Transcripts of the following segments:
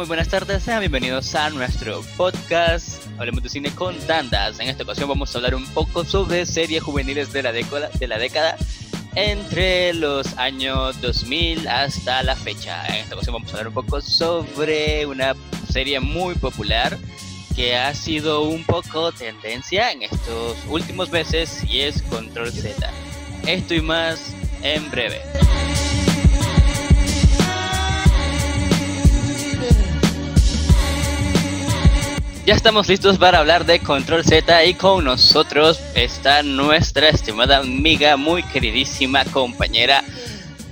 muy buenas tardes, sean bienvenidos a nuestro podcast Hablemos de cine con tandas. En esta ocasión vamos a hablar un poco sobre series juveniles de la década, de la década entre los años 2000 hasta la fecha. En esta ocasión vamos a hablar un poco sobre una serie muy popular que ha sido un poco tendencia en estos últimos meses y es Control Z. Esto y más en breve. Ya estamos listos para hablar de Control Z y con nosotros está nuestra estimada amiga, muy queridísima compañera,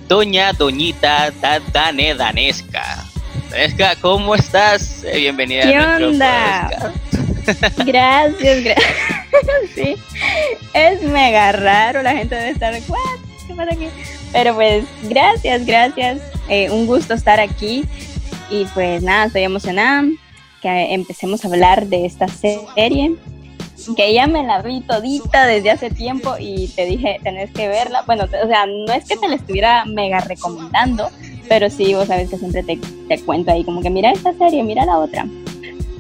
Doña Doñita Dane Danesca. Danesca, ¿cómo estás? Eh, bienvenida. ¿Qué onda? gracias, gracias. sí, es mega raro, la gente debe estar, ¿What? ¿qué pasa aquí? Pero pues, gracias, gracias. Eh, un gusto estar aquí y pues nada, estoy emocionada que empecemos a hablar de esta serie, que ya me la vi todita desde hace tiempo y te dije, tenés que verla. Bueno, o sea, no es que te la estuviera mega recomendando, pero sí, vos sabes que siempre te, te cuento ahí como que mira esta serie, mira la otra.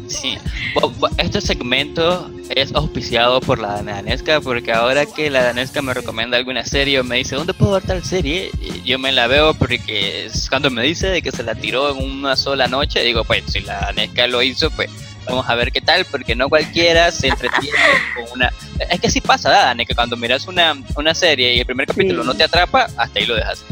Sí, este segmento es auspiciado por la danesca porque ahora que la danesca me recomienda alguna serie o me dice dónde puedo ver tal serie, yo me la veo porque es cuando me dice de que se la tiró en una sola noche, digo pues si la danesca lo hizo pues vamos a ver qué tal porque no cualquiera se entretiene con una... Es que así pasa, que cuando miras una, una serie y el primer capítulo no te atrapa, hasta ahí lo dejas.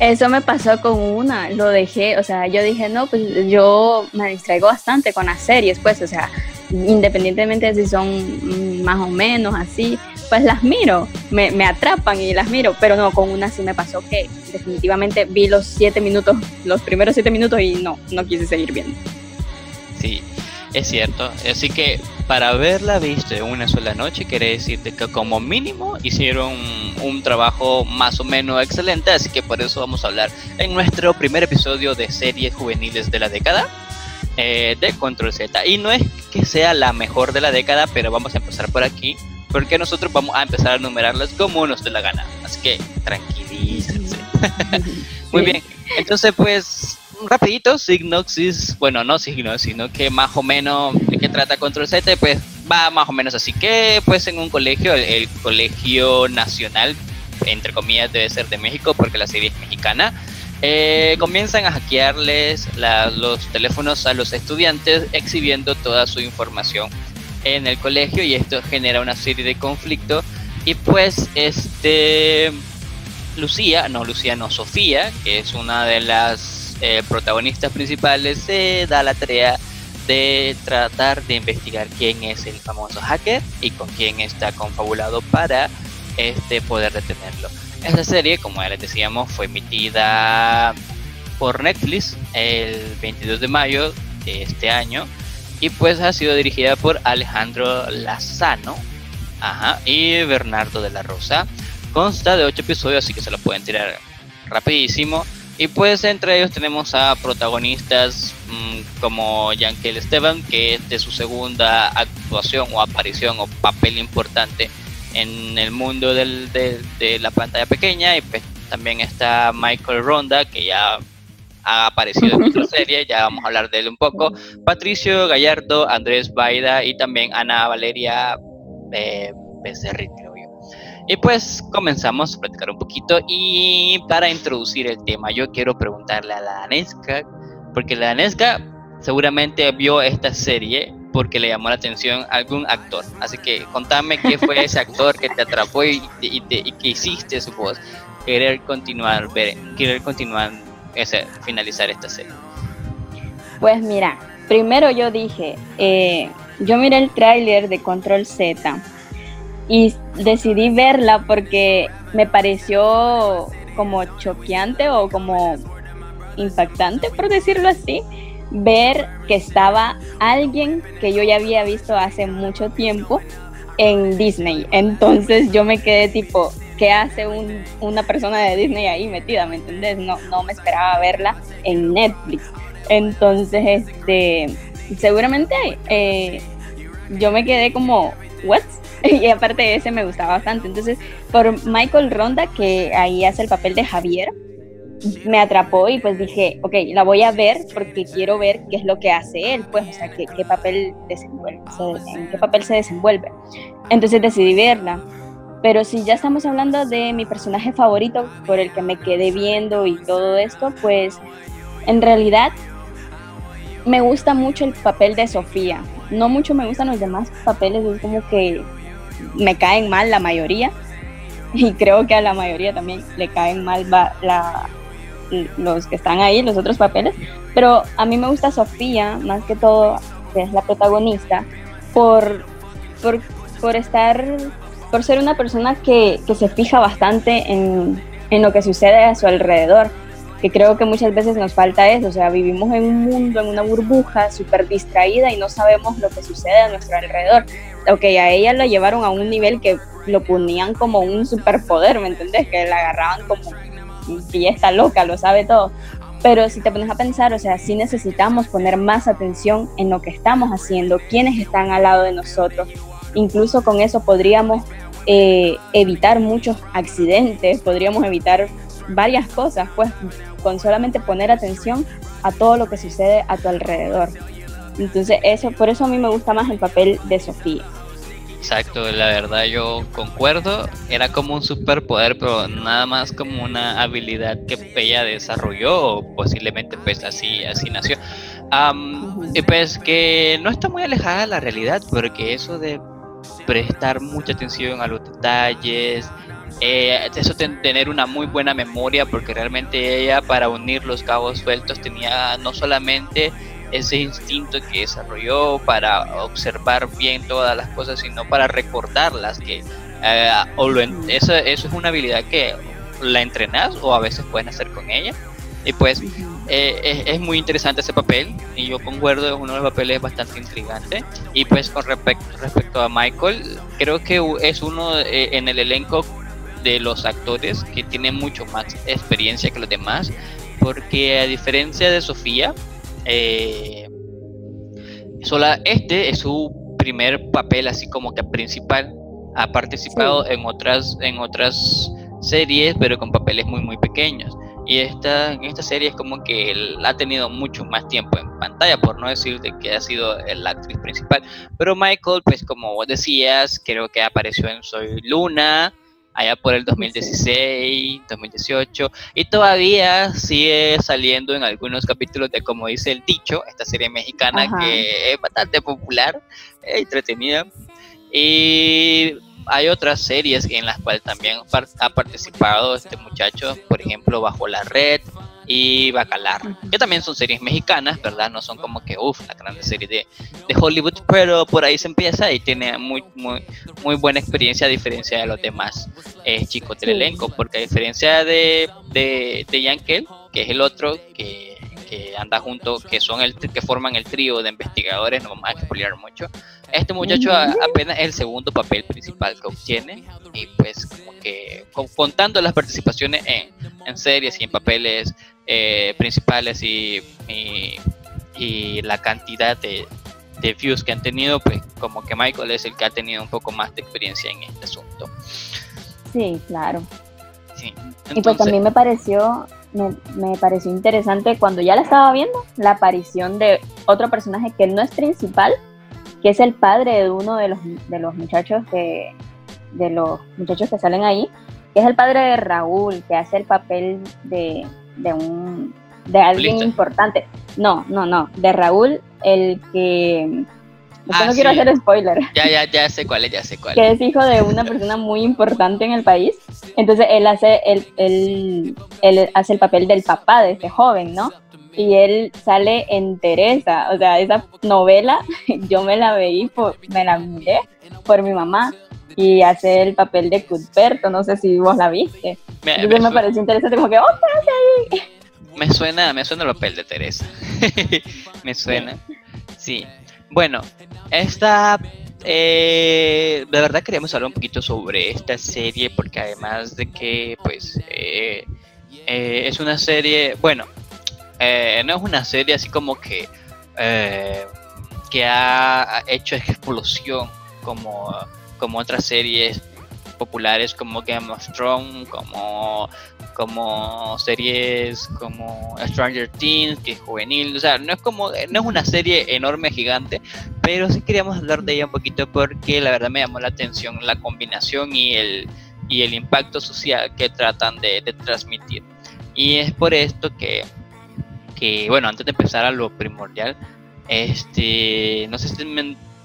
Eso me pasó con una, lo dejé, o sea, yo dije, no, pues yo me distraigo bastante con las series, pues, o sea, independientemente de si son más o menos así, pues las miro, me, me atrapan y las miro, pero no, con una sí me pasó que definitivamente vi los siete minutos, los primeros siete minutos y no, no quise seguir viendo. Sí, es cierto, así que para haberla visto en una sola noche, quiere decirte que como mínimo hicieron un trabajo más o menos excelente, así que por eso vamos a hablar en nuestro primer episodio de series juveniles de la década. Eh, de Control Z. Y no es que sea la mejor de la década, pero vamos a empezar por aquí, porque nosotros vamos a empezar a numerarlas como nos dé la gana. Así que tranquilícense. Muy bien, entonces pues rapidito, Signoxis, bueno, no Signos, sino que más o menos de qué trata Control Z, pues va más o menos así que pues en un colegio, el, colegio nacional, entre comillas, debe ser de México porque la serie es mexicana, eh, comienzan a hackearles los teléfonos a los estudiantes exhibiendo toda su información en el colegio y esto genera una serie de conflictos y pues este Lucía, no Lucía, no Sofía, que es una de las eh, protagonistas principales se da la tarea de tratar de investigar quién es el famoso hacker y con quién está confabulado para este poder detenerlo. Esta serie, como ya les decíamos, fue emitida por Netflix el 22 de mayo de este año y pues ha sido dirigida por Alejandro Lazano y Bernardo de la Rosa. Consta de 8 episodios, así que se lo pueden tirar rapidísimo. Y pues entre ellos tenemos a protagonistas mm, como Yankel Esteban, que es de su segunda actuación o aparición o papel importante en el mundo del, de, la pantalla pequeña. Y pues también está Michael Ronda, que ya ha aparecido en otra serie, ya vamos a hablar de él un poco. Patricio Gallardo, Andrés Baida y también Ana Valeria eh, Becerril, y pues comenzamos a platicar un poquito y para introducir el tema yo quiero preguntarle a la Danesca, porque la Danesca seguramente vio esta serie porque le llamó la atención algún actor. Así que contame qué fue ese actor que te atrapó y, y, que hiciste su querer continuar, ver, querer continuar, ese, finalizar esta serie. Pues mira, primero yo dije, eh, yo miré el tráiler de Control Z y decidí verla porque me pareció como choqueante o como impactante, por decirlo así, ver que estaba alguien que yo ya había visto hace mucho tiempo en Disney. Entonces yo me quedé tipo, ¿qué hace una persona de Disney ahí metida? ¿Me entendés? No, no me esperaba verla en Netflix. Entonces, este, seguramente eh, yo me quedé como, ¿what? y aparte de ese me gustaba bastante. Entonces, por Michael Ronda, que ahí hace el papel de Javier, me atrapó y pues dije, ok, la voy a ver porque quiero ver qué es lo que hace él, pues, o sea, qué, qué papel desenvuelve, en qué papel se desenvuelve. Entonces decidí verla. Pero si ya estamos hablando de mi personaje favorito por el que me quedé viendo y todo esto, pues en realidad me gusta mucho el papel de Sofía. No mucho me gustan los demás papeles, es como que me caen mal la mayoría. Y creo que a la mayoría también le caen mal los que están ahí, los otros papeles. Pero a mí me gusta Sofía, más que todo, que es la protagonista, por, por, por estar por ser una persona que, que se fija bastante en, en, lo que sucede a su alrededor, que creo que muchas veces nos falta eso, o sea, vivimos en un mundo, en una burbuja súper distraída y no sabemos lo que sucede a nuestro alrededor. Ok, a ella la llevaron a un nivel que lo ponían como un superpoder, ¿me entendés? Que la agarraban como fiesta loca, lo sabe todo. Pero si te pones a pensar, o sea, sí necesitamos poner más atención en lo que estamos haciendo, quiénes están al lado de nosotros. Incluso con eso podríamos eh, evitar muchos accidentes, podríamos evitar varias cosas, pues con solamente poner atención a todo lo que sucede a tu alrededor. Entonces, eso, por eso a mí me gusta más el papel de Sofía. Exacto, la verdad yo concuerdo, era como un superpoder, pero nada más como una habilidad que ella desarrolló, o posiblemente pues así, así nació. y pues que no está muy alejada de la realidad, porque eso de prestar mucha atención a los detalles, eh, eso tener una muy buena memoria, porque realmente ella para unir los cabos sueltos tenía no solamente ese instinto que desarrolló para observar bien todas las cosas, sino para recordarlas, que eh, eso, eso es una habilidad que la entrenas o a veces pueden hacer con ella. Y pues eh, es, muy interesante ese papel y yo concuerdo, es uno de los papeles bastante intrigante. Y pues con respecto, respecto a Michael, creo que es uno eh, en el elenco de los actores que tiene mucho más experiencia que los demás, porque a diferencia de Sofía, eh, sola este es su primer papel así como que principal. Ha participado en otras en otras series, pero con papeles muy muy pequeños. Y esta, en esta serie es como que él ha tenido mucho más tiempo en pantalla, por no decir de que ha sido la actriz principal. Pero Michael, pues como vos decías, creo que apareció en Soy Luna, allá por el 2016, 2018, y todavía sigue saliendo en algunos capítulos de Como dice el dicho, esta serie mexicana que es bastante popular, e entretenida. Y hay otras series en las cuales también ha participado este muchacho, por ejemplo, Bajo la Red y Bacalar, que también son series mexicanas, ¿verdad? No son como que, uff, la grande serie de, de, Hollywood, pero por ahí se empieza y tiene muy, muy, muy buena experiencia a diferencia de los demás eh, chicos del elenco, porque a diferencia de, de, de Yankel, que es el otro que que anda junto, que son el que forman el trío de investigadores, no vamos a expoliar mucho. Este muchacho apenas es el segundo papel principal que obtiene y pues como que contando las participaciones en, en series y en papeles eh, principales y, y, la cantidad de, de views que han tenido, pues como que Michael es el que ha tenido un poco más de experiencia en este asunto. Sí, claro. Sí. y pues también me pareció me, pareció interesante cuando ya la estaba viendo, la aparición de otro personaje que no es principal, que es el padre de uno de los, de los muchachos que, de los muchachos que salen ahí, que es el padre de Raúl, que hace el papel de, de un de alguien importante. No, no, no, de Raúl, el que Ah, no quiero hacer spoiler. Ya, ya, ya sé cuál es, ya sé cuál Que es hijo de una persona muy importante en el país. Entonces él hace, él, él, él hace el papel del papá de este joven, ¿no? Y él sale en Teresa. O sea, esa novela yo me la veí, por, me la miré por mi mamá. Y hace el papel de Cuthberto, no sé si vos la viste. Me, Entonces me, pareció interesante, como que, ¡oh, ahí! Me suena, me suena el papel de Teresa. me suena. Sí. Bueno, esta eh, de verdad queríamos hablar un poquito sobre esta serie porque además de que pues eh, eh, es una serie, bueno, no es una serie así como que que ha hecho explosión como, como otras series populares como Game of Thrones, como, como series como Stranger Things, que es juvenil, o sea, no es como, no es una serie enorme, gigante, pero sí queríamos hablar de ella un poquito porque la verdad me llamó la atención la combinación y el, y el impacto social que tratan de, de transmitir. Y es por esto que, que, bueno, antes de empezar a lo primordial, este, no sé si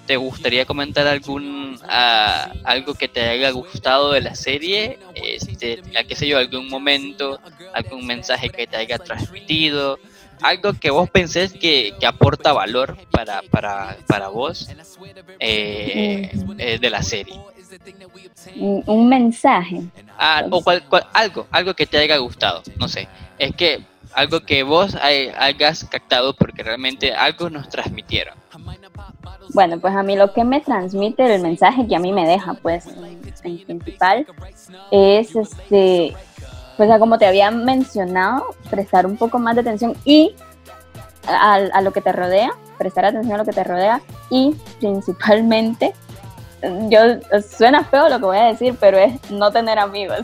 te gustaría comentar algún algo que te haya gustado de la serie, este, qué sé yo, algún momento, algún mensaje que te haya transmitido, algo que vos pensés que, que aporta valor para, para, para vos eh, eh, de la serie. Un mensaje. Ah, o cual, algo, algo que te haya gustado, no sé. Es que algo que vos hayas captado porque realmente algo nos transmitieron. Bueno, pues a mí lo que me transmite el mensaje que a mí me deja, pues, en, principal, es este, pues como te había mencionado, prestar un poco más de atención y a, a, lo que te rodea, prestar atención a lo que te rodea y principalmente, yo suena feo lo que voy a decir, pero es no tener amigos.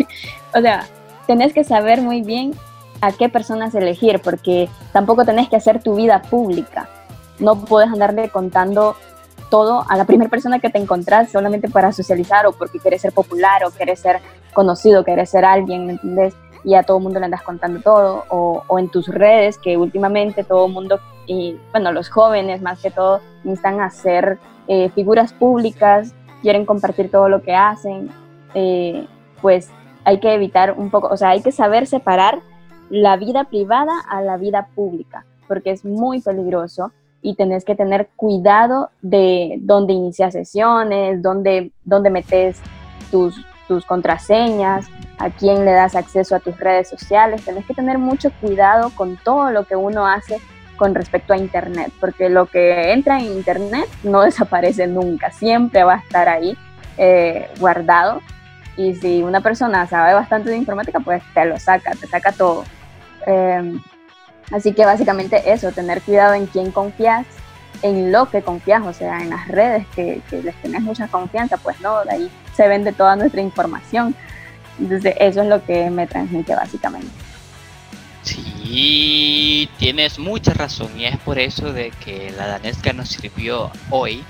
o sea, tenés que saber muy bien a qué personas elegir, porque tampoco tenés que hacer tu vida pública. No puedes andarle contando todo a la primera persona que te encontrás solamente para socializar o porque quieres ser popular o quieres ser conocido, quieres ser alguien, ¿me entiendes? Y a todo el mundo le andas contando todo, o, o en tus redes, que últimamente todo el mundo, y bueno, los jóvenes más que todo, necesitan hacer eh, figuras públicas, quieren compartir todo lo que hacen, eh, pues hay que evitar un poco, o sea, hay que saber separar la vida privada a la vida pública, porque es muy peligroso y tenés que tener cuidado de dónde inicias sesiones, dónde, dónde metes tus, tus contraseñas, a quién le das acceso a tus redes sociales. Tenés que tener mucho cuidado con todo lo que uno hace con respecto a Internet, porque lo que entra en Internet no desaparece nunca, siempre va a estar ahí eh, guardado. Y si una persona sabe bastante de informática, pues te lo saca, te saca todo. Em, así que básicamente eso, tener cuidado en quién confías, en lo que confías, o sea, en las redes que, les tenés mucha confianza, pues no, de ahí se vende toda nuestra información. Entonces eso es lo que me transmite básicamente. Sí, tienes mucha razón y es por eso de que la danesca nos sirvió hoy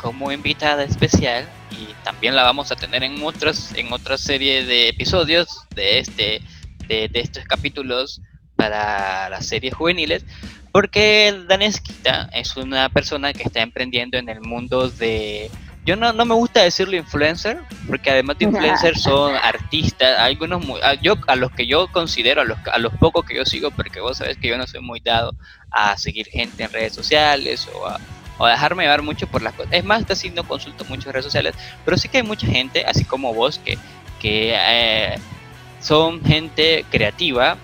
como invitada especial y también la vamos a tener en otras en otra serie de episodios de este de, estos capítulos para las series juveniles, porque Danesquita es una persona que está emprendiendo en el mundo de... Yo no, no me gusta decirlo influencer, porque además de influencer son artistas, algunos yo a los que yo considero, a los, a los pocos que yo sigo, porque vos sabés que yo no soy muy dado a seguir gente en redes sociales o a, o dejarme llevar mucho por las cosas. Es más, casi no consulto mucho redes sociales, pero sí que hay mucha gente, así como vos, que, que eh, son gente creativa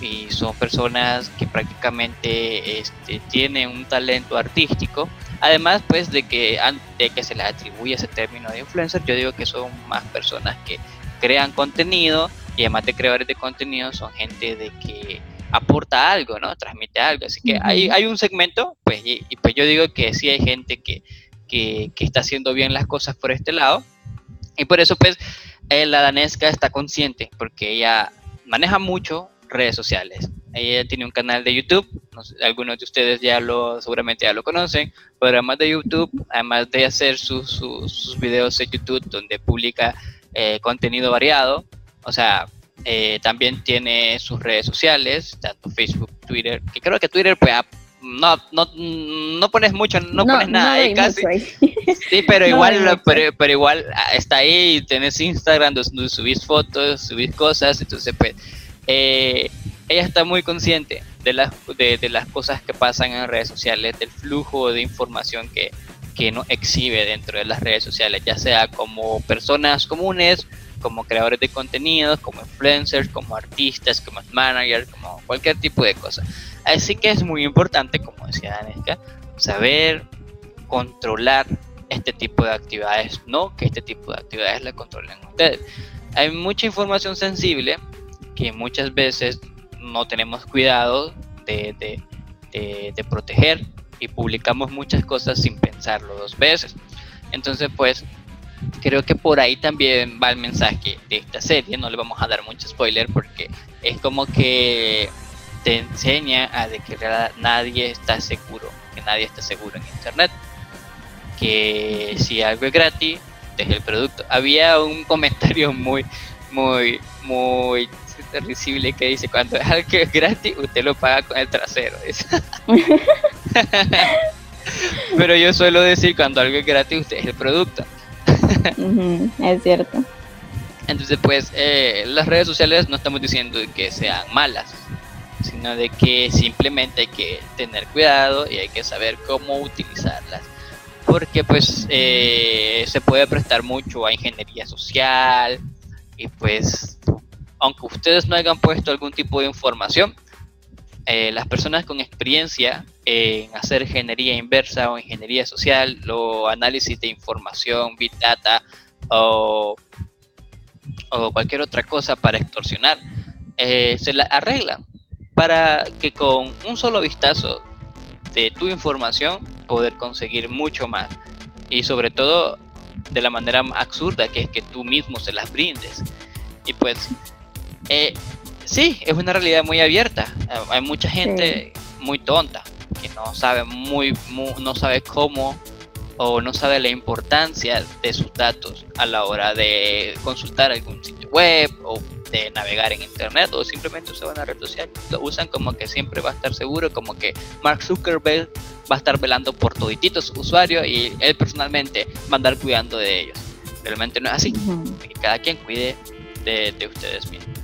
y, son personas que prácticamente este, tienen un talento artístico. Además, pues de que antes que se les atribuye ese término de influencer, yo digo que son más personas que crean contenido y además de creadores de contenido son gente de que aporta algo, ¿no? Transmite algo. Así que hay, hay un segmento, pues, y, pues yo digo que sí hay gente que, que, que está haciendo bien las cosas por este lado. Y por eso, pues, la danesca está consciente porque ella maneja mucho redes sociales. Ella tiene un canal de YouTube, algunos de ustedes ya lo seguramente ya lo conocen, pero además de YouTube, además de hacer sus, sus, videos en YouTube donde publica eh, contenido variado, o sea, eh, también tiene sus redes sociales, tanto Facebook, Twitter, que creo que Twitter pues no, no, no pones mucho, no, pones nada ahí casi. Sí, pero igual, pero, igual ah, está ahí, tenés Instagram donde subís fotos, subís cosas, entonces pues eh, ella está muy consciente de las, de, las cosas que pasan en redes sociales, del flujo de información que, que no exhibe dentro de las redes sociales, ya sea como personas comunes, como creadores de contenidos, como influencers, como artistas, como managers, como cualquier tipo de cosa. Así que es muy importante, como decía Danesca, saber controlar este tipo de actividades, no que este tipo de actividades la controlen ustedes. Hay mucha información sensible que muchas veces no tenemos cuidado de, de, de, proteger y publicamos muchas cosas sin pensarlo dos veces. Entonces, pues, creo que por ahí también va el mensaje de esta serie. No le vamos a dar mucho spoiler porque es como que te enseña a de que nadie está seguro, que nadie está seguro en internet. Que si algo es gratis, deje el producto. Había un comentario muy, muy, muy risible que dice cuando es algo es gratis, usted lo paga con el trasero. Pero yo suelo decir cuando algo es gratis, usted es el producto. es cierto. Entonces, pues, eh, las redes sociales no estamos diciendo que sean malas, sino de que simplemente hay que tener cuidado y hay que saber cómo utilizarlas. Porque, pues, eh, se puede prestar mucho a ingeniería social y, pues, aunque ustedes no hayan puesto algún tipo de información, eh, las personas con experiencia en hacer ingeniería inversa o ingeniería social o análisis de información, big data o, cualquier otra cosa para extorsionar, eh, se la arreglan para que con un solo vistazo de tu información poder conseguir mucho más. Y sobre todo de la manera absurda que es que tú mismo se las brindes. Y pues eh, sí es una realidad muy abierta. Hay mucha gente muy tonta que no sabe muy, no sabe cómo o no sabe la importancia de sus datos a la hora de consultar algún sitio web o de navegar en internet o simplemente usar una red social. Lo usan como que siempre va a estar seguro, como que Mark Zuckerberg va a estar velando por todititos usuarios y él personalmente va a andar cuidando de ellos. Realmente no es así. Que cada quien cuide de, de ustedes mismos.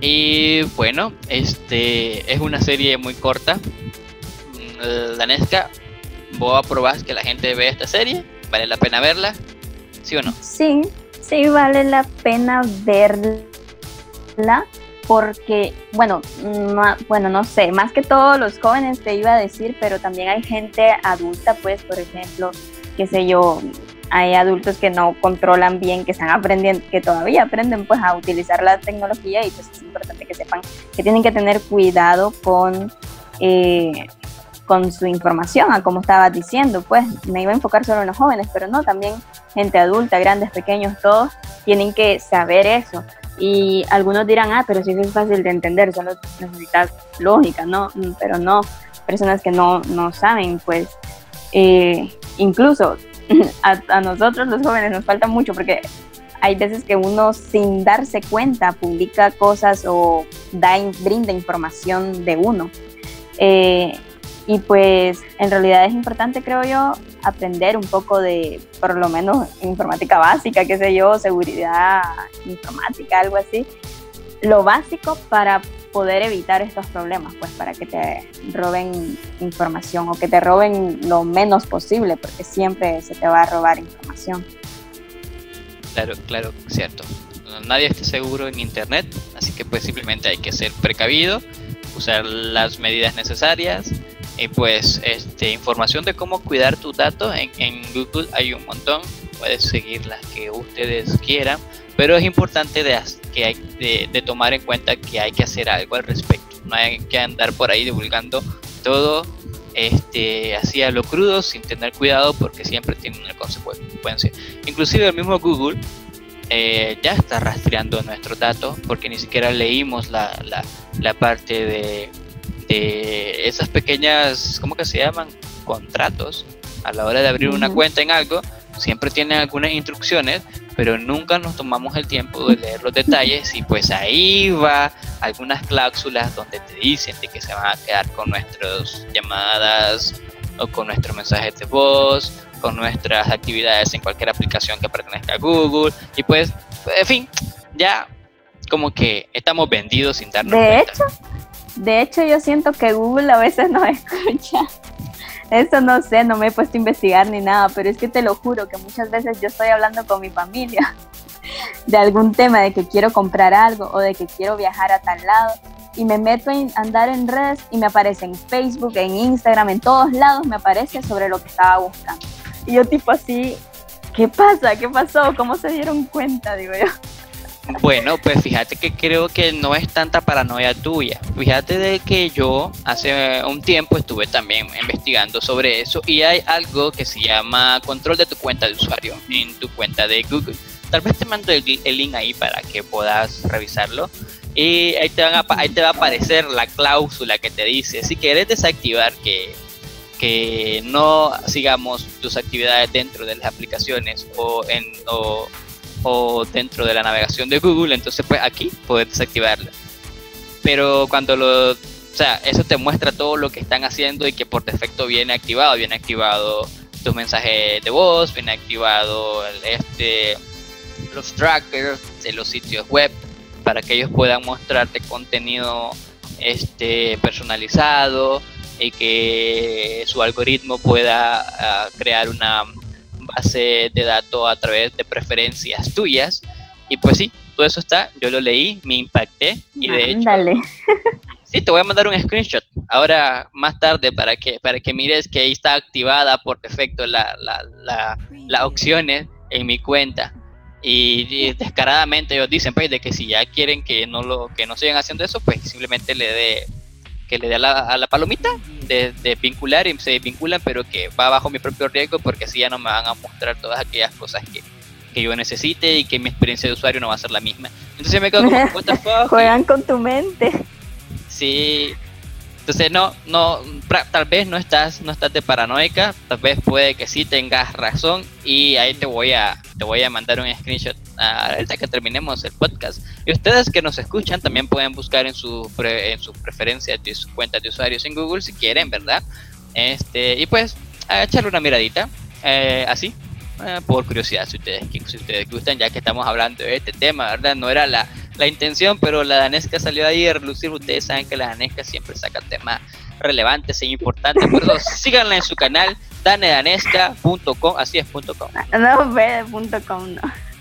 Y bueno, este es una serie muy corta. Mm, Danesca, ¿vos aprobás que la gente vea esta serie? ¿Vale la pena verla? ¿Sí o no? Sí, sí vale la pena verla porque, bueno, bueno, no sé, más que todos los jóvenes te iba a decir, pero también hay gente adulta, pues, por ejemplo, qué sé yo, hay adultos que no controlan bien, que están aprendiendo, que todavía aprenden pues a utilizar la tecnología y pues es importante que sepan que tienen que tener cuidado con, eh, con su información, a como estaba diciendo, pues me iba a enfocar solo en los jóvenes, pero no, también gente adulta, grandes, pequeños, todos tienen que saber eso. Y algunos dirán, ah, pero si es fácil de entender, solo necesitas lógica, ¿no? Mm, pero no, personas que no, no saben, pues eh, incluso a, nosotros los jóvenes nos falta mucho porque hay veces que uno sin darse cuenta publica cosas o da, brinda información de uno. Eh, y pues en realidad es importante, creo yo, aprender un poco de, por lo menos, informática básica, qué sé yo, seguridad informática, algo así. Lo básico para poder evitar estos problemas, pues para que te roben información o que te roben lo menos posible, porque siempre se te va a robar información. Claro, claro, cierto. Nadie está seguro en Internet, así que pues simplemente hay que ser precavido, usar las medidas necesarias y pues este información de cómo cuidar tus datos en, en Google hay un montón, puedes seguir las que ustedes quieran pero es importante de, que hay, de, tomar en cuenta que hay que hacer algo al respecto. No hay que andar por ahí divulgando todo este, así a lo crudo sin tener cuidado porque siempre tiene una consecuencia. Inclusive el mismo Google eh, ya está rastreando nuestros datos porque ni siquiera leímos la, la, parte de, esas pequeñas, ¿cómo que se llaman? Contratos a la hora de abrir una cuenta en algo. Siempre tienen algunas instrucciones pero nunca nos tomamos el tiempo de leer los detalles y pues ahí va algunas cláusulas donde te dicen de que se van a quedar con nuestras llamadas o con nuestros mensajes de voz, con nuestras actividades en cualquier aplicación que pertenezca a Google y pues, en fin, ya como que estamos vendidos sin darnos de cuenta. Hecho, de hecho, yo siento que Google a veces nos escucha. Eso no sé, no me he puesto a investigar ni nada, pero es que te lo juro que muchas veces yo estoy hablando con mi familia de algún tema, de que quiero comprar algo o de que quiero viajar a tal lado y me meto a andar en redes y me aparece en Facebook, en Instagram, en todos lados me aparece sobre lo que estaba buscando. Y yo tipo así, ¿qué pasa? ¿Qué pasó? ¿Cómo se dieron cuenta? Digo yo. Bueno, pues fíjate que creo que no es tanta paranoia tuya. Fíjate de que yo hace un tiempo estuve también investigando sobre eso y hay algo que se llama control de tu cuenta de usuario en tu cuenta de Google. Tal vez te mando el, link ahí para que puedas revisarlo. Y ahí te, ahí te va a aparecer la cláusula que te dice si quieres desactivar que, que no sigamos tus actividades dentro de las aplicaciones o, en, o o dentro de la navegación de Google, entonces pues aquí puedes desactivarla. Pero cuando lo, o sea, eso te muestra todo lo que están haciendo y que por defecto viene activado, viene activado tu mensaje de voz, viene activado este los trackers de los sitios web para que ellos puedan mostrarte contenido este personalizado y que su algoritmo pueda ah, crear una base de datos a través de preferencias tuyas. Y pues sí, todo eso está, yo lo leí, me impacté y de hecho... Sí, te voy a mandar un screenshot ahora más tarde para que, para que mires que ahí está activada por defecto la, la, la, las opciones en mi cuenta. Y, descaradamente ellos dicen pues de que si ya quieren que no lo que no sigan haciendo eso pues simplemente le dé que le dé a la, palomita de, vincular y se vinculan, pero que va bajo mi propio riesgo porque así ya no me van a mostrar todas aquellas cosas que, que yo necesite y que mi experiencia de usuario no va a ser la misma. Entonces me quedo como, what the fuck? Juegan con tu mente. Sí, entonces no, no, tal vez no estás, no estás de paranoica, tal vez puede que sí tengas razón y ahí te voy a, te voy a mandar un screenshot ahorita que terminemos el podcast. Y ustedes que nos escuchan también pueden buscar en su en sus preferencias de sus cuentas de usuarios en Google si quieren, ¿verdad? Este, y pues echarle una miradita, eh, así, eh, por curiosidad, si ustedes, si ustedes gustan, ya que estamos hablando de este tema, ¿verdad? No era la la intención, pero la danesca salió ahí a relucir. Ustedes saben que la danesca siempre saca temas relevantes e importantes. Por eso síganla en su canal, danedanesca.com, así es punto .com. No, ve punto .com, no.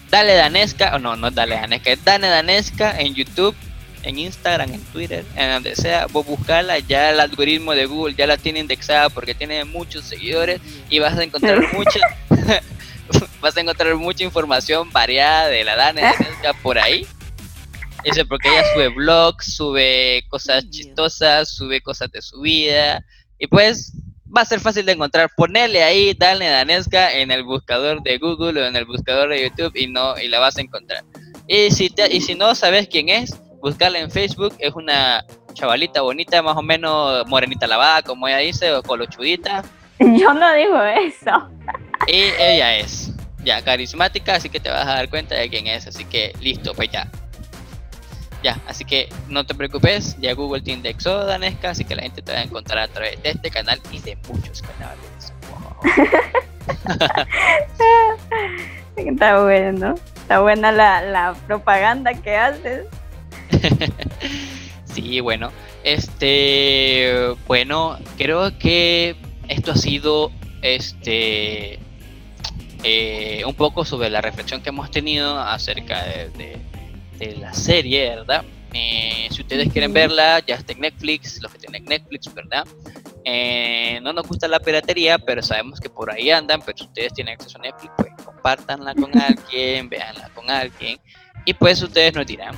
Dale Danesca, o no, no Dale Danesca, es Dane Danesca en YouTube, en Instagram, en Twitter, en donde sea, vos buscarla, ya el algoritmo de Google ya la tiene indexada porque tiene muchos seguidores y vas a encontrar mucha vas a encontrar mucha información variada de la Dane Danesca por ahí eso porque ella sube blogs, sube cosas chistosas, sube cosas de su vida. Y pues va a ser fácil de encontrar. Ponerle ahí Dale Danesca en el buscador de Google o en el buscador de YouTube y no y la vas a encontrar. Y si y si no sabes quién es, buscarla en Facebook. Es una chavalita bonita, más o menos morenita lavada, como ella dice, o colochudita. Yo no digo eso. Y ella es ya carismática, así que te vas a dar cuenta de quién es. Así que listo, pues ya. Ya, así que no te preocupes, ya Google te indexó Danesca, así que la gente te va a encontrar a través de este canal y de muchos canales. Está bueno, está buena la, la propaganda que haces. sí, bueno, este, bueno, creo que esto ha sido, este, eh, un poco sobre la reflexión que hemos tenido acerca de de la serie, ¿verdad? Eh, si ustedes quieren verla, ya está en Netflix, los que tienen Netflix, ¿verdad? Eh, no nos gusta la piratería, pero sabemos que por ahí andan, pero si ustedes tienen acceso a Netflix, pues compártanla con alguien, véanla con alguien, y pues ustedes nos dirán.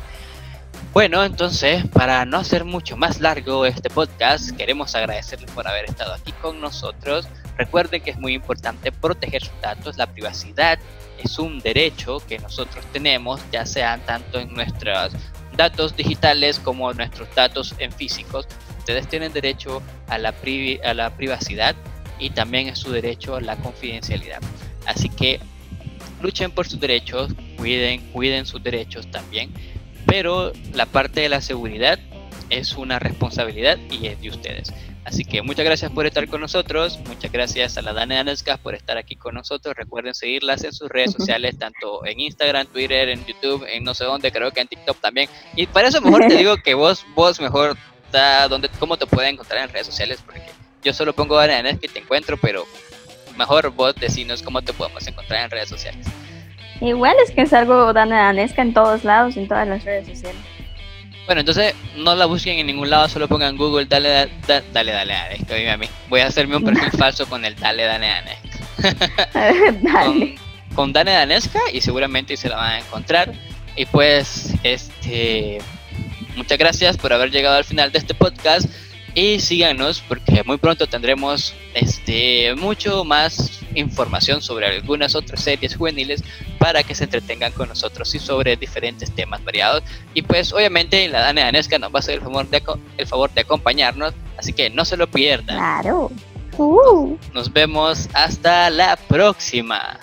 Bueno, entonces, para no hacer mucho más largo este podcast, queremos agradecerles por haber estado aquí con nosotros. Recuerden que es muy importante proteger sus datos, la privacidad es un derecho que nosotros tenemos, ya sean tanto en nuestros datos digitales como nuestros datos en físicos. Ustedes tienen derecho a la, a la privacidad y también es su derecho a la confidencialidad. Así que luchen por sus derechos, cuiden, cuiden sus derechos también, pero la parte de la seguridad es una responsabilidad y es de ustedes. Así que muchas gracias por estar con nosotros, muchas gracias a la Dana Danesca por estar aquí con nosotros. Recuerden seguirlas en sus redes sociales, tanto en Instagram, Twitter, en YouTube, en no sé dónde, creo que en TikTok también. Y para eso mejor te digo que vos, vos mejor da donde, cómo te pueden encontrar en redes sociales, porque yo solo pongo Dana Danesca y te encuentro, pero mejor vos decinos cómo te podemos encontrar en redes sociales. Igual es que es algo Dana Danesca en todos lados, en todas las redes sociales. Bueno, entonces no la busquen en ningún lado, solo pongan Google, dale, dale, dale, dale, dale, a mí. Voy a hacerme un perfil falso con el dale, dale, dale. con, con Dane Danesca y seguramente se la van a encontrar. Y pues, este, muchas gracias por haber llegado al final de este podcast y síganos porque muy pronto tendremos este mucho más información sobre algunas otras series juveniles para que se entretengan con nosotros y sobre diferentes temas variados. Y pues obviamente la Dana Danesca nos va a hacer el favor de, el favor de acompañarnos así que no se lo pierdan. Claro. Uh. nos vemos hasta la próxima